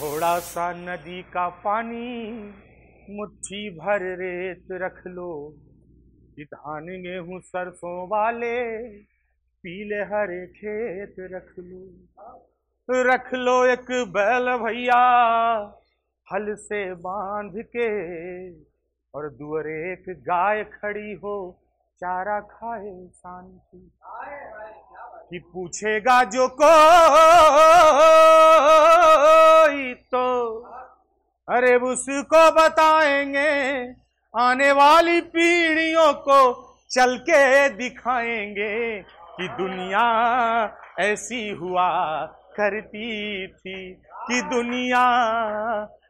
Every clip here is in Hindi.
थोड़ा सा नदी का पानी, मुट्ठी भर रेत रख लो। कि धान गेहूँ सरसों वाले, पीले हरे खेत रख लो। रख लो एक बैल भैया, हल से बाँध के, और दुअरे एक गाय खड़ी हो, चारा खाए शांति। कि पूछेगा जो तो अरे उसको बताएँगे, आने वाली पीढ़ियों को चल के दिखाएँगे कि दुनिया ऐसी हुआ करती थी, कि दुनिया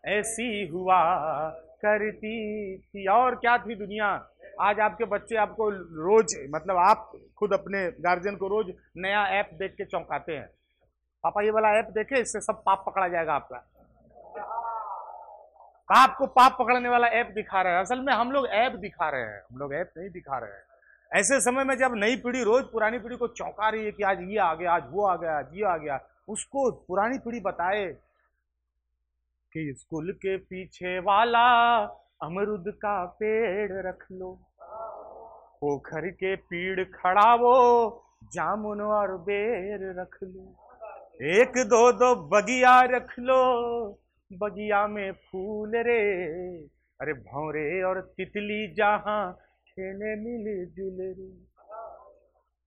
ऐसी हुआ करती थी। और क्या थी दुनिया? आज आपके बच्चे आपको रोज मतलब आप खुद अपने गार्जियन को रोज नया ऐप देख के चौंकाते हैं। पापा, ये वाला ऐप देखे, इससे सब पाप पकड़ा जाएगा आपका। आपको पाप पकड़ने वाला ऐप दिखा रहा है। असल में हम लोग ऐप दिखा रहे हैं। हम लोग ऐप नहीं दिखा रहे हैं। ऐसे समय में जब नई पीढ़ी, रोज पुरानी पीढ़ी को चौंका रही है कि आज ये आ गया, आज वो आ गया, आज ये आ गया, उसको पुरानी पीढ़ी बताए कि स्कूल के पीछे वाला, अमरुद का पेड़ रख लो, पोखर के पीड़ खड़ा वो, जामुन और बेर रख लो, एक दो दो बगिया रख लो बगिया में फूल रे। अरे भौरे और तितली जहाँ खेले मिले जुले रे।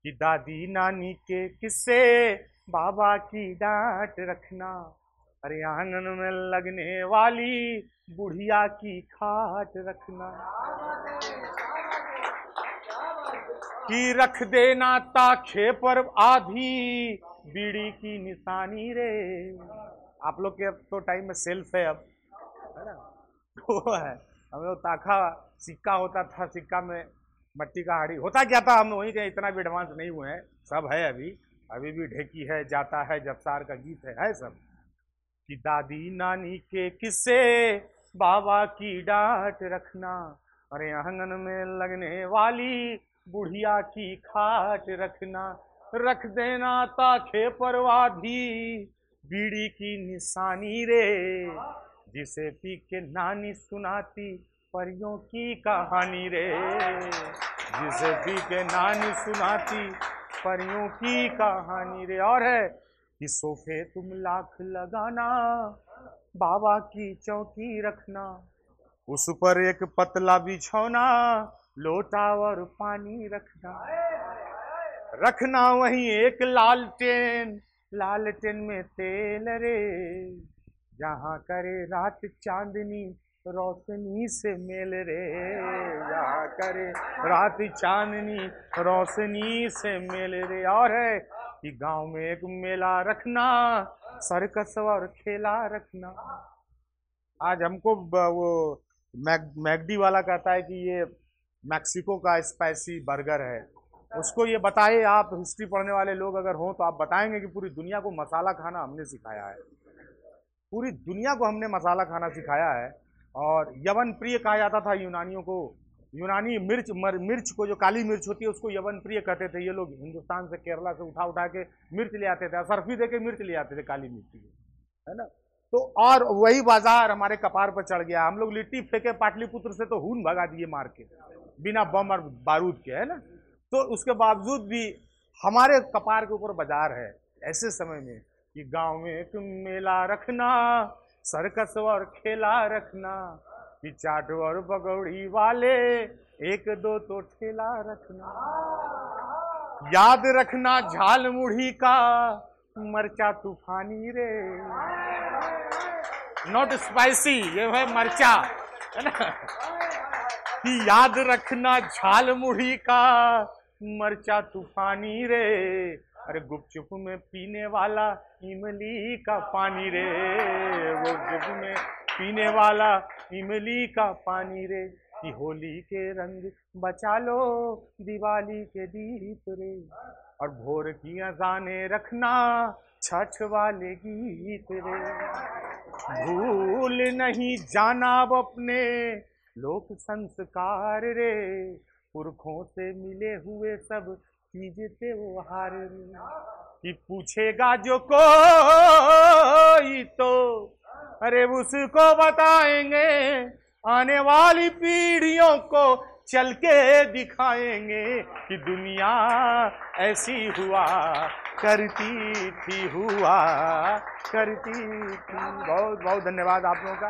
कि दादी नानी के किस्से, बाबा की डांट रखना। अरे आँगन में लगने वाली बुढ़िया की खाट रखना। कि रख देना ताखे पर आधी बीड़ी की निशानी रे। आप लोग के अब तो टाइम में सेल्फ है अब, है ना? तो है। हम लोग ताखा सिक्का होता था, सिक्का में मट्टी का हाड़ी। होता क्या था? हम वहीं के इतना भी एडवांस नहीं हुए हैं। सब है अभी। अभी भी ढेकी है, जाता है, जबसार का गीत है है सब। कि दादी नानी के किस्से, बाबा की डांट रखना, अरे आँगन में लगने वाली बुढ़िया की खाट रखना। रख देना ताखे परवाधी बीड़ी की निशानी रे, जिसे पी के नानी सुनाती परियों की कहानी रे। जिसे पी के नानी सुनाती परियों की कहानी रे। और है कि सोफे तुम लाख लगाना, बाबा की चौकी रखना, उस पर एक पतला बिछौना, लोटा और पानी रखना। रखना वहीं एक लालटेन लालटेन में तेल रे। जहाँ करे रात चांदनी, रोशनी से मेल रे। जहाँ करे रात चांदनी, रोशनी से मेल रे। और है कि गाँव में एक मेला रखना, सर्कस और खेला रखना। आज हमको वो मैग, मैगडी वाला कहता है कि ये मैक्सिको का स्पाइसी बर्गर है। उसको ये बताए आप हिस्ट्री पढ़ने वाले लोग अगर हों तो आप बताएँगे कि पूरी दुनिया को मसाला खाना हमने सिखाया है। पूरी दुनिया को हमने मसाला खाना सिखाया है और यवन प्रिय कहा जाता था यूनानियों को। यूनानी मिर्च मर, मिर्च को जो काली मिर्च होती है उसको यवन प्रिय कहते थे। ये लोग हिंदुस्तान से केरला से उठा उठा के मिर्च ले आते थे सरफी दे के मिर्च ले आते थे काली मिर्च की। है ना? तो और वही बाज़ार हमारे कपार पर चढ़ गया। हम लोग लिट्टी फेंके पाटलिपुत्र से तो हून भगा दिए मार के बिना बम और बारूद के है ना? तो उसके बावजूद भी हमारे कपार के ऊपर बाज़ार है। ऐसे समय में कि गाँव में एक मेला रखना, सर्कस और खेला रखना, कि चाट और बगौड़ी वाले एक दो तो ठेला रखना। याद रखना झाल मुढ़ी का, मरचा तूफानी रे। नॉट स्पाइसी ये है मरचा, है ना? कि याद रखना झाल मुढ़ी का मरचा तूफानी रे। अरे गुपचुप में पीने वाला इमली का पानी रे। वो गुप में पीने वाला इमली का पानी रे। कि होली के रंग बचा लो दिवाली के दीप रे। और भोर की अजाने रखना छठ वाले गीत रे। भूल नहीं जाना अब अपने लोक संस्कार रे। पुरखों से मिले हुए सब चीज़ त्योहार कि पूछेगा जो कोई तो अरे उसको बताएँगे, आने वाली पीढ़ियों को चल के दिखाएँगे कि दुनिया ऐसी हुआ, करती थी हुआ, करती थी। बहुत बहुत धन्यवाद आप लोगों का।